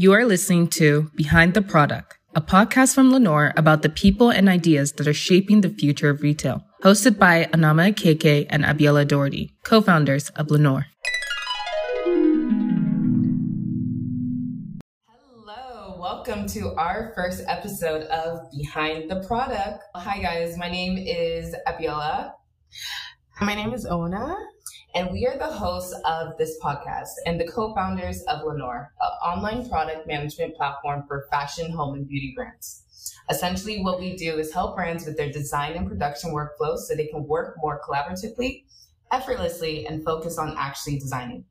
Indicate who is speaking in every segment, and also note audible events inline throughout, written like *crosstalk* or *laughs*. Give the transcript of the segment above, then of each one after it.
Speaker 1: You are listening to Behind the Product, a podcast from Lenore about the people and ideas that are shaping the future of retail. Hosted by Anama Keke and Abiola Doherty, co-founders of Lenore.
Speaker 2: Hello, welcome to our first episode of Behind the Product. Hi guys, my name is Abiola.
Speaker 3: My name is Ona.
Speaker 2: And we are the hosts of this podcast and the co-founders of Lenore, an online product management platform for fashion, home, and beauty brands. Essentially, what we do is help brands with their design and production workflows so they can work more collaboratively, effortlessly, and focus on actually designing.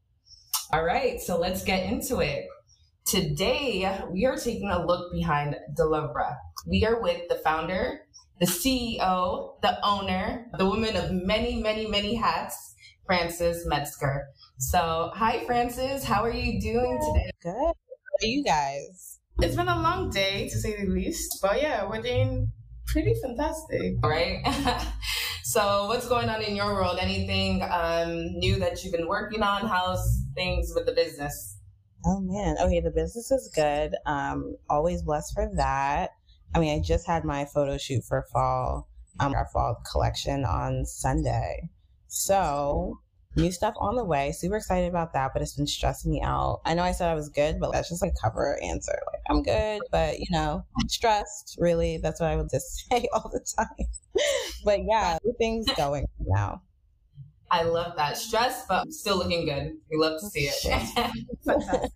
Speaker 2: All right, so let's get into it. Today, we are taking a look behind Delivra. We are with the founder, the CEO, the owner, the woman of many, many, many hats, Frances Metzger. So, hi, Frances. How are you doing today?
Speaker 4: Good. How are you guys?
Speaker 3: It's been a long day, to say the least. But yeah, we're doing pretty fantastic.
Speaker 2: All right. *laughs* so, what's going on in your world? Anything um, new that you've been working on? How's things with the business?
Speaker 4: Oh, man. Okay, the business is good. Um, always blessed for that. I mean, I just had my photo shoot for fall, um, our fall collection on Sunday. So new stuff on the way. Super excited about that, but it's been stressing me out. I know I said I was good, but that's just like cover answer. Like I'm good, but you know, I'm stressed. Really, that's what I would just *laughs* say all the time. but yeah, everything's *laughs* going now.
Speaker 2: I love that. stress, but I'm still looking good. We love to see it.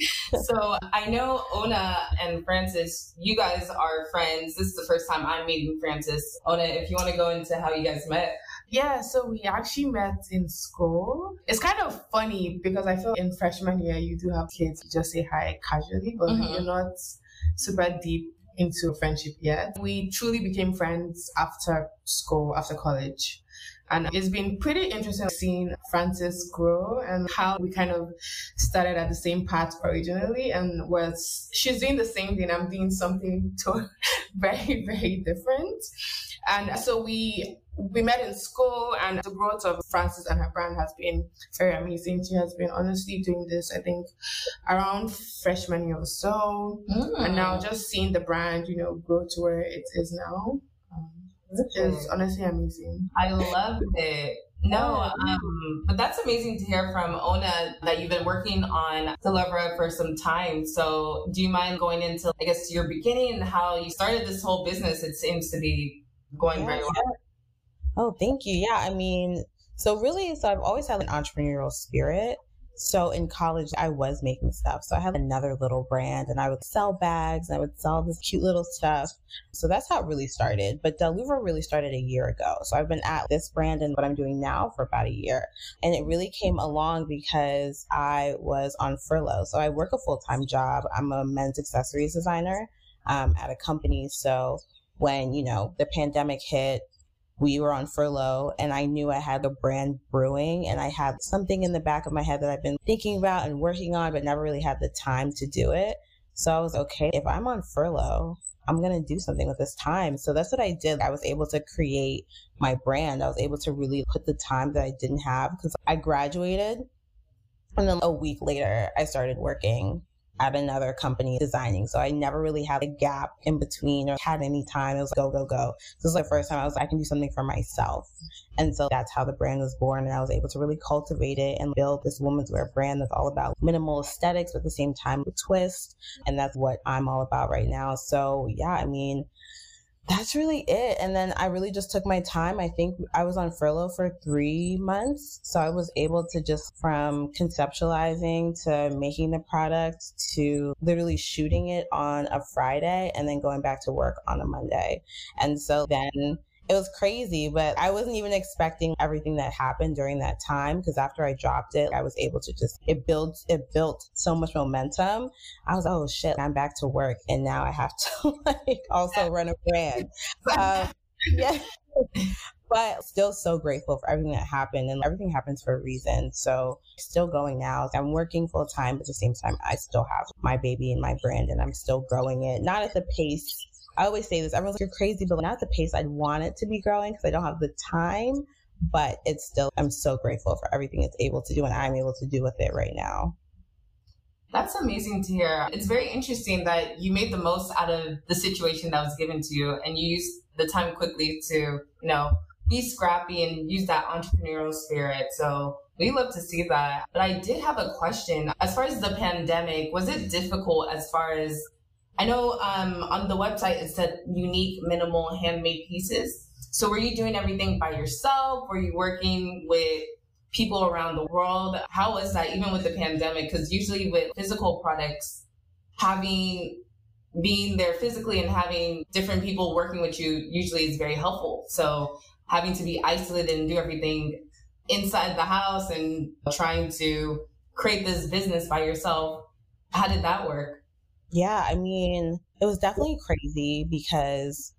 Speaker 2: *laughs* so I know Ona and Frances, you guys are friends. This is the first time I'm meeting Frances. Ona, if you want to go into how you guys met.
Speaker 3: Yeah, so we actually met in school. It's kind of funny because I feel in freshman year you do have kids you just say hi casually, but mm-hmm. you're not super deep into a friendship yet. We truly became friends after school, after college. And it's been pretty interesting seeing Frances grow and how we kind of started at the same path originally and was she's doing the same thing. I'm doing something *laughs* to *laughs* very, very different. And so we we met in school and the growth of Frances and her brand has been very amazing. She has been honestly doing this, I think, around freshman year or so. Mm. And now just seeing the brand, you know, grow to where it is now um, is honestly amazing.
Speaker 2: I love it. No, um, but that's amazing to hear from Ona that you've been working on Delivra for some time. So, do you mind going into, I guess, your beginning and how you started this whole business? It seems to be going yeah, very well.
Speaker 4: Oh, thank you. Yeah, I mean, so really, so I've always had an entrepreneurial spirit. So in college, I was making stuff. So I had another little brand and I would sell bags and I would sell this cute little stuff. So that's how it really started. But Delivra really started a year ago. So I've been at this brand and what I'm doing now for about a year. And it really came along because I was on furlough. So I work a full time job. I'm a men's accessories designer um, at a company. So when, you know, the pandemic hit, we were on furlough and I knew I had a brand brewing and I had something in the back of my head that I've been thinking about and working on, but never really had the time to do it. So I was okay, if I'm on furlough, I'm going to do something with this time. So that's what I did. I was able to create my brand. I was able to really put the time that I didn't have because I graduated and then a week later I started working at another company designing. So I never really had a gap in between or had any time. It was go, go, go. This is the first time I was, like, I can do something for myself. And so that's how the brand was born. And I was able to really cultivate it and build this women's wear brand that's all about minimal aesthetics, but at the same time, a twist. And that's what I'm all about right now. So yeah, I mean, that's really it. And then I really just took my time. I think I was on furlough for three months. So I was able to just from conceptualizing to making the product to literally shooting it on a Friday and then going back to work on a Monday. And so then it was crazy, but I wasn't even expecting everything that happened during that time because after I dropped it, I was able to just it built it built so much momentum. I was oh shit, I'm back to work, and now I have to *laughs* like also run a brand. *laughs* Um, yeah. but still so grateful for everything that happened and everything happens for a reason. So still going now. I'm working full time, but at the same time, I still have my baby and my brand and I'm still growing it. Not at the pace I always say this everyone's like, you're crazy, but not the pace I'd want it to be growing because I don't have the time. But it's still, I'm so grateful for everything it's able to do and I'm able to do with it right now.
Speaker 2: That's amazing to hear. It's very interesting that you made the most out of the situation that was given to you and you used the time quickly to, you know, be scrappy and use that entrepreneurial spirit. So we love to see that. But I did have a question. As far as the pandemic, was it difficult as far as I know um, on the website it said unique, minimal, handmade pieces. So were you doing everything by yourself? Were you working with people around the world? How was that even with the pandemic? Because usually with physical products, having being there physically and having different people working with you usually is very helpful. So having to be isolated and do everything inside the house and trying to create this business by yourself, how did that work?
Speaker 4: Yeah, I mean, it was definitely crazy because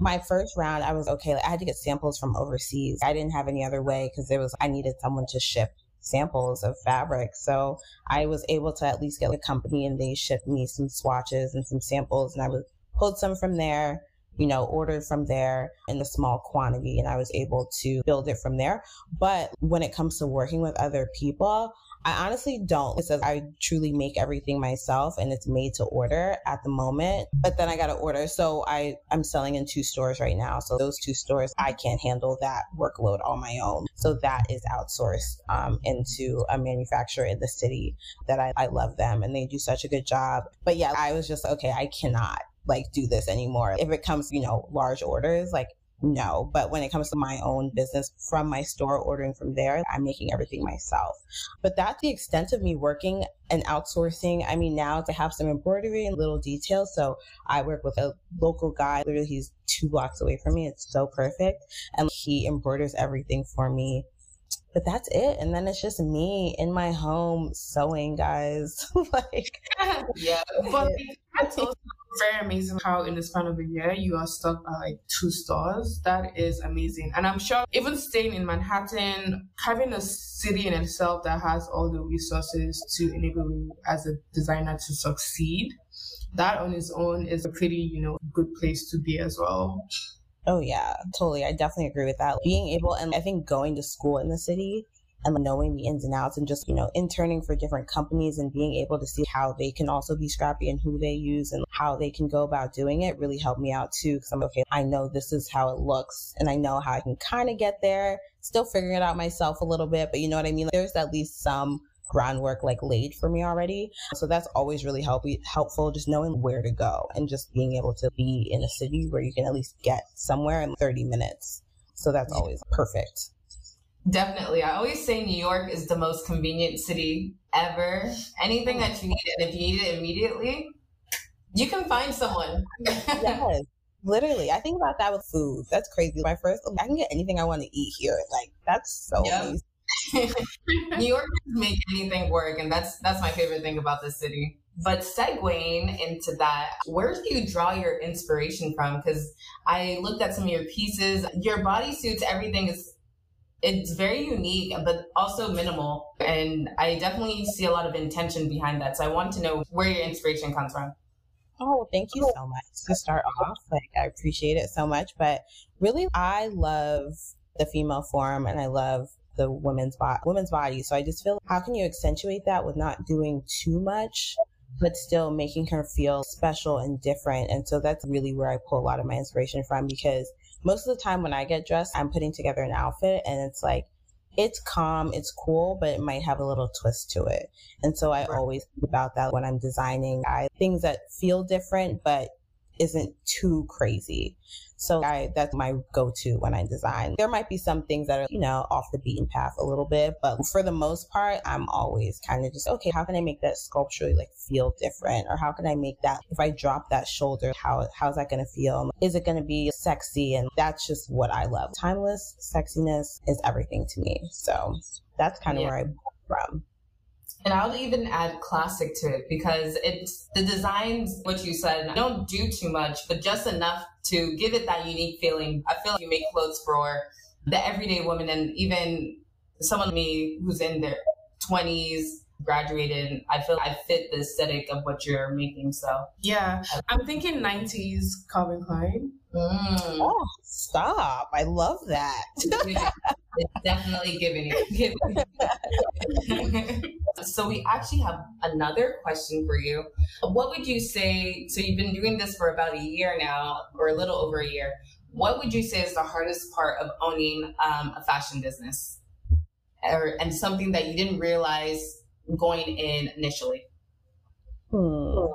Speaker 4: my first round, I was okay. I had to get samples from overseas. I didn't have any other way because there was, I needed someone to ship samples of fabric. So I was able to at least get a company and they shipped me some swatches and some samples and I was pulled some from there, you know, ordered from there in a small quantity and I was able to build it from there. But when it comes to working with other people, I honestly don't. It says I truly make everything myself and it's made to order at the moment. But then I got to order. So I, I'm selling in two stores right now. So those two stores, I can't handle that workload on my own. So that is outsourced um, into a manufacturer in the city that I, I love them and they do such a good job. But yeah, I was just, okay, I cannot like do this anymore. If it comes, you know, large orders, like Mm-hmm. no. But when it comes to my own business from my store, ordering from there, I'm making everything myself. But that's the extent of me working and outsourcing. I mean, now to have some embroidery and little details. So I work with a local guy. Literally, he's two blocks away from me. It's so perfect. And he embroiders everything for me but that's it. And then it's just me in my home sewing, guys. *laughs* like, *laughs*
Speaker 3: yeah, *laughs* but that's also very amazing how in the span of a year you are stuck at like two stores. That is amazing. And I'm sure even staying in Manhattan, having a city in itself that has all the resources to enable you as a designer to succeed, that on its own is a pretty, you know, good place to be as well.
Speaker 4: Oh yeah, totally. I definitely agree with that. Being able and I think going to school in the city and knowing the ins and outs and just, you know, interning for different companies and being able to see how they can also be scrappy and who they use and how they can go about doing it really helped me out too. Cause I'm okay. I know this is how it looks and I know how I can kind of get there, still figuring it out myself a little bit, but you know what I mean? There's at least some groundwork like laid for me already. So that's always really help, helpful, just knowing where to go and just being able to be in a city where you can at least get somewhere in 30 minutes. So that's always perfect.
Speaker 2: Definitely. I always say New York is the most convenient city ever. Anything that you need, and if you need it immediately, you can find someone.
Speaker 4: yes. *laughs* Literally, I think about that with food. That's crazy. My first, oh, I can get anything I want to eat here. Like that's so yep. *laughs*
Speaker 2: New York make anything work, and that's that's my favorite thing about this city. But segueing into that, where do you draw your inspiration from? Because I looked at some of your pieces, your bodysuits, everything is it's very unique, but also minimal. And I definitely see a lot of intention behind that. So I want to know where your inspiration comes from.
Speaker 4: Oh, thank you so much to start off. Like, I appreciate it so much. But really, I love the female form and I love the women's body, women's body. So I just feel how can you accentuate that with not doing too much, but still making her feel special and different. And so that's really where I pull a lot of my inspiration from because most of the time when I get dressed, I'm putting together an outfit and it's like, it's calm, it's cool, but it might have a little twist to it. And so I right. always think about that when I'm designing I, things that feel different, but isn't too crazy. So I, that's my go-to when I design. There might be some things that are, you know, off the beaten path a little bit, but for the most part, I'm always kind of just, okay, how can I make that sculpturally like feel different? Or how can I make that, if I drop that shoulder, how, how's that going to feel? Is it going to be sexy? And that's just what I love. Timeless sexiness is everything to me. So that's kind of yeah. where I'm from.
Speaker 2: And I would even add classic to it because it's the designs, what you said, don't do too much, but just enough to give it that unique feeling. I feel like you make clothes for the everyday woman and even someone like me who's in their 20s, graduated. I feel I fit the aesthetic of what you're making. So
Speaker 3: yeah, I'm thinking 90s Calvin Klein.
Speaker 4: Mm. Oh, stop! I love that.
Speaker 2: it's definitely giving it. *laughs* So we actually have another question for you. What would you say? So you've been doing this for about a year now, or a little over a year. What would you say is the hardest part of owning um, a fashion business, or and something that you didn't realize going in initially?
Speaker 4: Hmm.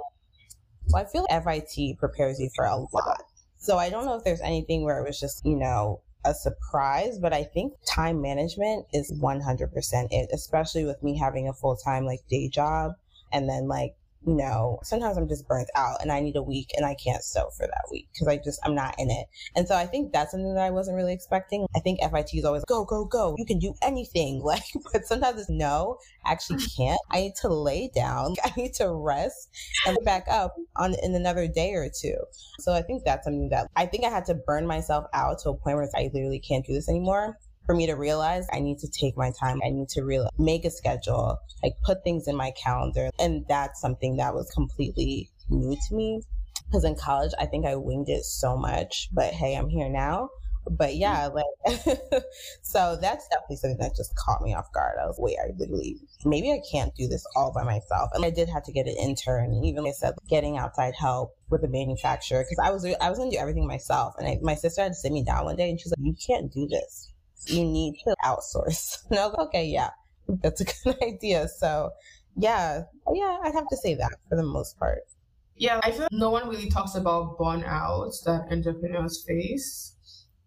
Speaker 4: Well, I feel like FIT prepares you for a lot. So I don't know if there's anything where it was just, you know, a surprise, but I think time management is 100% it, especially with me having a full time like day job and then like know, sometimes I'm just burnt out and I need a week and I can't sew for that week because I just, I'm not in it. And so I think that's something that I wasn't really expecting. I think FIT is always go, go, go. You can do anything. *laughs* Like, but sometimes it's no, actually mm. can't. I need to lay down. *laughs* I need to rest and back up on in another day or two. So I think that's something that I think I had to burn myself out to a point where I literally can't do this anymore for me to realize I need to take my time. I need to really make a schedule, like put things in my calendar. And that's something that was completely new to me. Because in college, I think I winged it so much, but hey, I'm here now. But yeah, mm-hmm. like, *laughs* so that's definitely something that just caught me off guard. I was, like, wait, I literally, maybe I can't do this all by myself. And I did have to get an intern. Even like I said, getting outside help with the manufacturer, because I was, I was going to do everything myself. And I, my sister had to sit me down one day and she's like, you can't do this you need to outsource. *laughs* And I was like, okay, yeah, that's a *laughs* good idea. So yeah, yeah, I'd have to say that for the most part.
Speaker 3: Yeah, I feel like no one really talks about burnout that entrepreneurs face.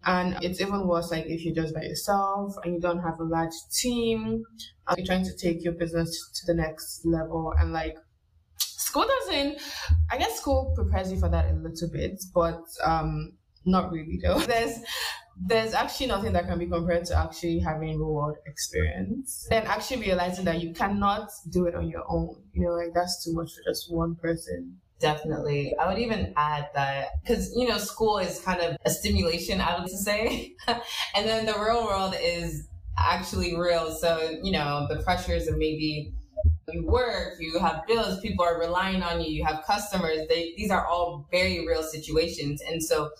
Speaker 3: And it's even worse like if you're just by yourself and you don't have a large team, and you're trying to take your business to the next level and like school doesn't I guess school prepares you for that a little bit, but um not really though. *laughs* There's there's actually nothing that can be compared to actually having real world experience and actually realizing that you cannot do it on your own. You know, like that's too much for just one person.
Speaker 2: Definitely. I would even add that because, you know, school is kind of a stimulation, I would say. *laughs* and then the real world is actually real. So, you know, the pressures of maybe you work, you have bills, people are relying on you, you have customers. They, these are all very real situations. And so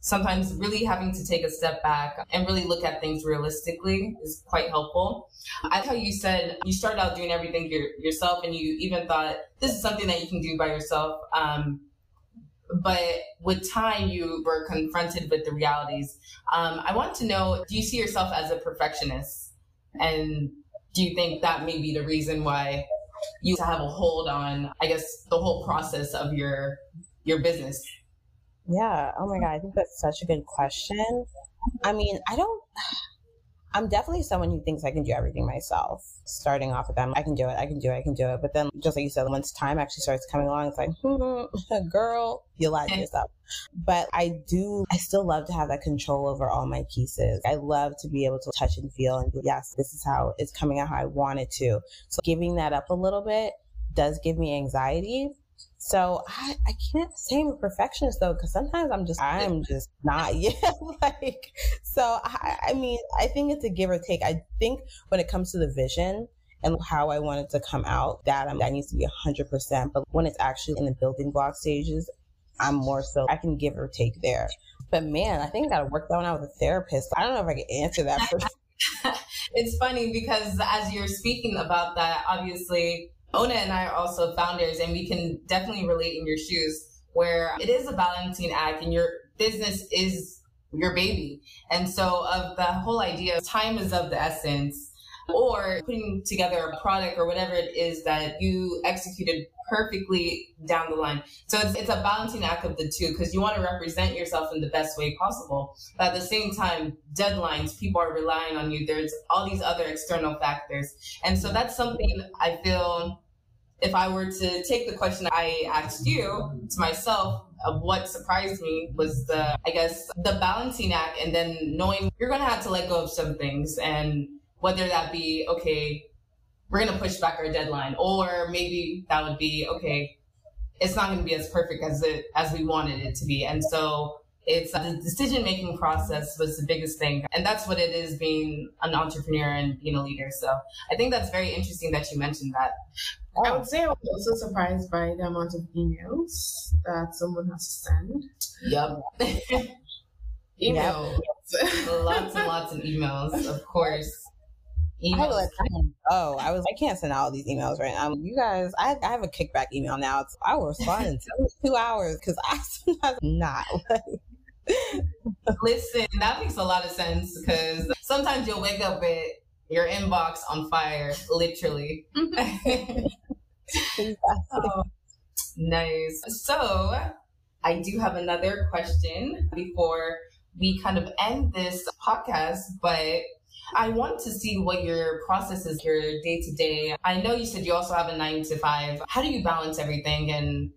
Speaker 2: sometimes really having to take a step back and really look at things realistically is quite helpful. I how you said you started out doing everything your, yourself and you even thought this is something that you can do by yourself. Um, but with time, you were confronted with the realities. Um, I want to know, do you see yourself as a perfectionist? And do you think that may be the reason why you have a hold on, I guess, the whole process of your, your business?
Speaker 4: Yeah. Oh my God. I think that's such a good question. I mean, I don't, I'm definitely someone who thinks I can do everything myself. Starting off with them, I can do it, I can do it, I can do it. But then, just like you said, once time actually starts coming along, it's like, hmm, *laughs* girl, you lied to yourself. But I do, I still love to have that control over all my pieces. I love to be able to touch and feel and be, yes, this is how it's coming out how I want it to. So giving that up a little bit does give me anxiety so I, I can't say I'm a perfectionist though, because sometimes I'm just I'm just not *laughs* yet. like so I, I mean I think it's a give or take. I think when it comes to the vision and how I want it to come out, that I'm, that needs to be hundred percent. But when it's actually in the building block stages, I'm more so I can give or take there. But man, I think I got to work that one out with a therapist. I don't know if I can answer that. *laughs* For-
Speaker 2: it's funny because as you're speaking about that, obviously Ona and I are also founders, and we can definitely relate in your shoes where it is a balancing act and your business is your baby. And so, of the whole idea time is of the essence, or putting together a product or whatever it is that you executed perfectly down the line. So it's, it's a balancing act of the two because you want to represent yourself in the best way possible. But at the same time, deadlines, people are relying on you. There's all these other external factors. And so that's something I feel if I were to take the question I asked you to myself, of what surprised me was the, I guess, the balancing act and then knowing you're going to have to let go of some things and whether that be, okay, we're going to push back our deadline or maybe that would be, okay, it's not going to be as perfect as it, as we wanted it to be. And so it's the decision making process was the biggest thing. And that's what it is being an entrepreneur and being a leader. So I think that's very interesting that you mentioned that.
Speaker 3: I would say I was also surprised by the amount of emails that someone has to send.
Speaker 2: Yep. *laughs*
Speaker 3: emails.
Speaker 2: Yep. lots and lots of emails, of course.
Speaker 4: Emails. I had Oh, I was I can't send out all these emails right now. You guys, I, I have a kickback email now. It's, I will respond in two *laughs* hours because I sometimes *laughs* not.
Speaker 2: Listen, that makes a lot of sense because sometimes you'll wake up with your inbox on fire, literally. *laughs* oh, nice. So I do have another question before we kind of end this podcast, but I want to see what your process is, your day to day. I know you said you also have a nine to five. How do you balance everything and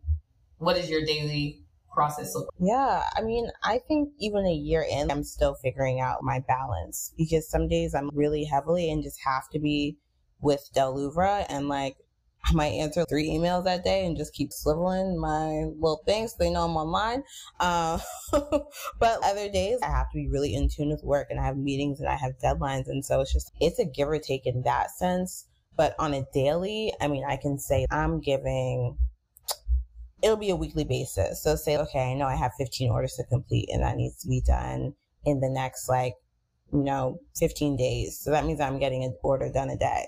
Speaker 2: what is your daily process look
Speaker 4: Yeah, I mean, I think even a year in, I'm still figuring out my balance because some days I'm really heavily and just have to be with Delivra and like I might answer three emails that day and just keep swiveling my little things so they know I'm online. Uh, *laughs* but other days I have to be really in tune with work and I have meetings and I have deadlines. And so it's just, it's a give or take in that sense. But on a daily, I mean, I can say I'm giving, it'll be a weekly basis. So say, okay, I know I have 15 orders to complete and that needs to be done in the next like, you know, 15 days. So that means I'm getting an order done a day.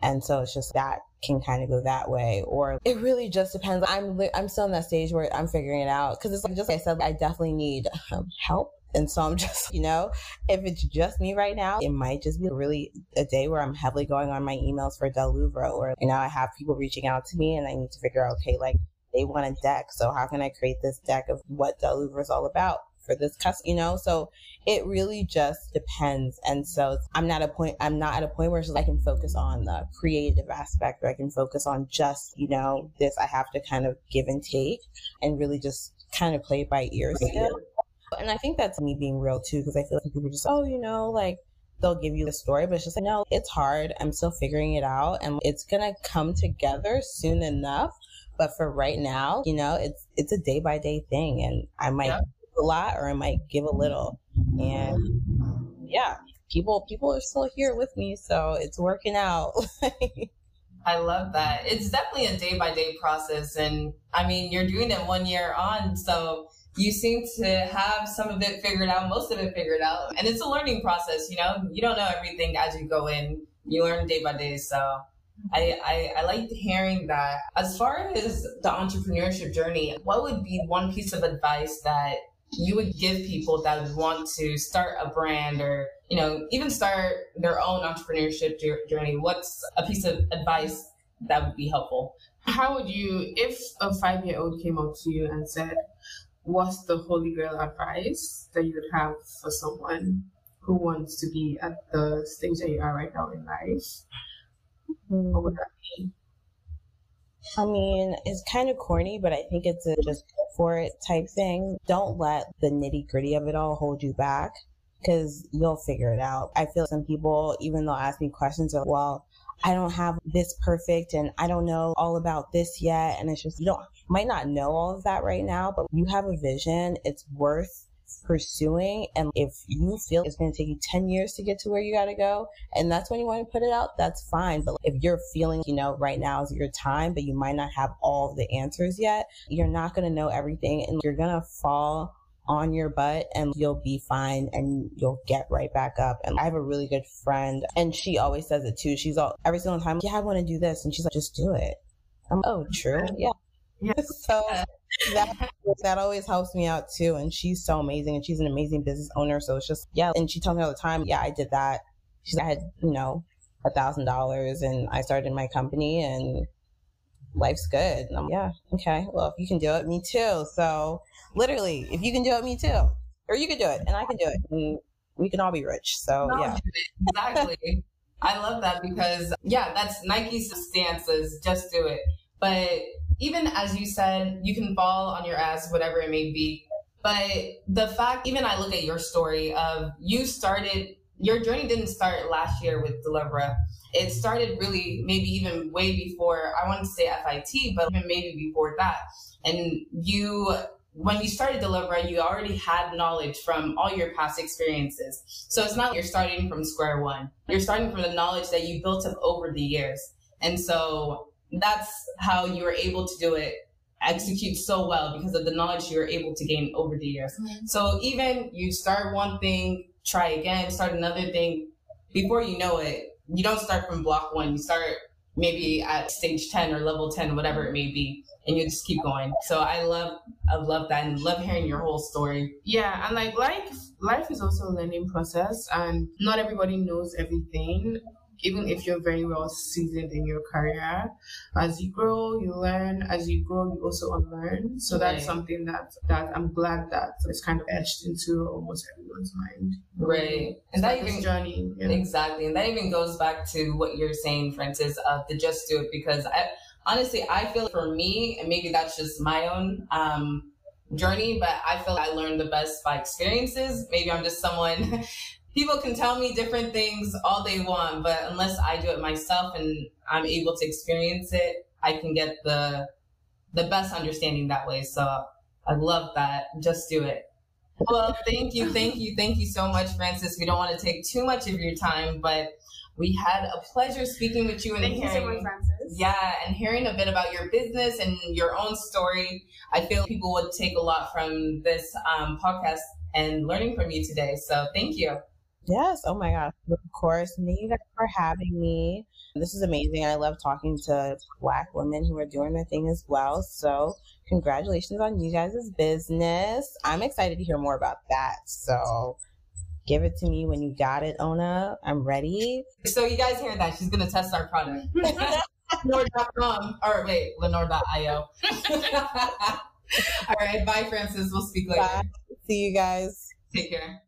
Speaker 4: And so it's just that can kind of go that way or it really just depends. I'm I'm still in that stage where I'm figuring it out because it's like just like I said I definitely need um, help and so I'm *laughs* just, you know, if it's just me right now, it might just be really a day where I'm heavily going on my emails for Delivra or, you know, I have people reaching out to me and I need to figure out, okay, like they want a deck. So how can I create this deck of what Delivra is all about? For this customer, you know? So it really just depends. And so I'm not a point, I'm not at a point where I can focus on the creative aspect or I can focus on just, you know, this. I have to kind of give and take and really just kind of play by ear still. And I think that's me being real too, because I feel like people just, oh, you know, like they'll give you the story, but it's just like, no, it's hard. I'm still figuring it out and it's going to come together soon enough. But for right now, you know, it's, it's a day by day thing and I might yeah a lot or I might give a little. And yeah, people people are still here with me, so it's working out. *laughs*
Speaker 2: I love that. It's definitely a day by day process. And I mean, you're doing it one year on. So you seem to have some of it figured out, most of it figured out. And it's a learning process, you know, you don't know everything as you go in. You learn day by day. So I, I, I liked hearing that. As far as the entrepreneurship journey, what would be one piece of advice that you would give people that want to start a brand or you know even start their own entrepreneurship journey what's a piece of advice that would be helpful?
Speaker 3: How would you if a five year old came up to you and said what's the holy grail advice that you would have for someone who wants to be at the stage that you are right now in life? What would that be
Speaker 4: I mean, it's kind of corny, but I think it's a just for it type thing. Don't let the nitty gritty of it all hold you back because you'll figure it out. I feel some people, even they'll ask me questions of, well, I don't have this perfect and I don't know all about this yet. And it's just, you don't, might not know all of that right now, but you have a vision. It's worth pursuing. And if you feel it's going to take you 10 years to get to where you got to go, and that's when you want to put it out, that's fine. But if you're feeling, you know, right now is your time, but you might not have all the answers yet, you're not going to know everything and you're going to fall on your butt and you'll be fine and you'll get right back up. And I have a really good friend and she always says it too. She's all every single time, yeah, I want to do this. And she's like, just do it. I'm oh, true. *laughs* Yeah. Yeah. *laughs* so that that always helps me out too. And she's so amazing, and she's an amazing business owner. So it's just yeah. And she tells me all the time, yeah, I did that. She's I had you know a thousand dollars, and I started my company, and life's good. And I'm yeah, okay. Well, if you can do it, me too. So literally, if you can do it, me too, or you can do it, and I can do it, and we can all be rich. So no, yeah, *laughs*
Speaker 2: exactly. I love that because yeah, that's Nike's stance is just do it. But even as you said, you can fall on your ass, whatever it may be. But the fact, even I look at your story of you started, your journey didn't start last year with Delivra. It started really maybe even way before, I want to say FIT, but even maybe before that. And you, when you started Delivra, you already had knowledge from all your past experiences. So it's not like you're starting from square one. You're starting from the knowledge that you built up over the years. And so that's how you were able to do it execute so well because of the knowledge you were able to gain over the years. Mm-hmm. So even you start one thing, try again, start another thing, before you know it, you don't start from block one. You start maybe at stage 10 or level 10, whatever it may be. And you just keep going. So I love, I love that and love hearing your whole story.
Speaker 3: Yeah. And like life, life is also a learning process and not everybody knows everything even if you're very well seasoned in your career, as you grow, you learn. As you grow, you also unlearn. So that's
Speaker 2: Right.
Speaker 3: something that that I'm glad that it's kind of etched into almost everyone's mind.
Speaker 2: Right. And that
Speaker 3: like
Speaker 2: even,
Speaker 3: journey. Yeah.
Speaker 2: Exactly. And that even goes back to what you're saying, Frances, of the just do it because I honestly I feel for me, and maybe that's just my own um journey, but I feel I learned the best by experiences. Maybe I'm just someone *laughs* people can tell me different things all they want, but unless I do it myself and I'm able to experience it, I can get the the best understanding that way. So I love that. Just do it. Well, thank you, thank you, thank you so much, Frances. We don't want to take too much of your time, but we had a pleasure speaking with you and
Speaker 3: Thank you so
Speaker 2: hearing,
Speaker 3: much, Frances.
Speaker 2: yeah, and hearing a bit about your business and your own story. I feel people would take a lot from this um, podcast and learning from you today. So thank you.
Speaker 4: Yes. Oh my gosh. Of course. Thank you guys for having me. This is amazing. I love talking to Black women who are doing their thing as well. So, congratulations on you guys' business. I'm excited to hear more about that. So, give it to me when you got it, Ona. I'm ready.
Speaker 2: So you guys hear that? She's gonna test our product. *laughs* Lenore.com or wait, Lenore.io. *laughs* All right, bye, Frances. We'll speak later.
Speaker 4: Bye. See you guys.
Speaker 2: Take care.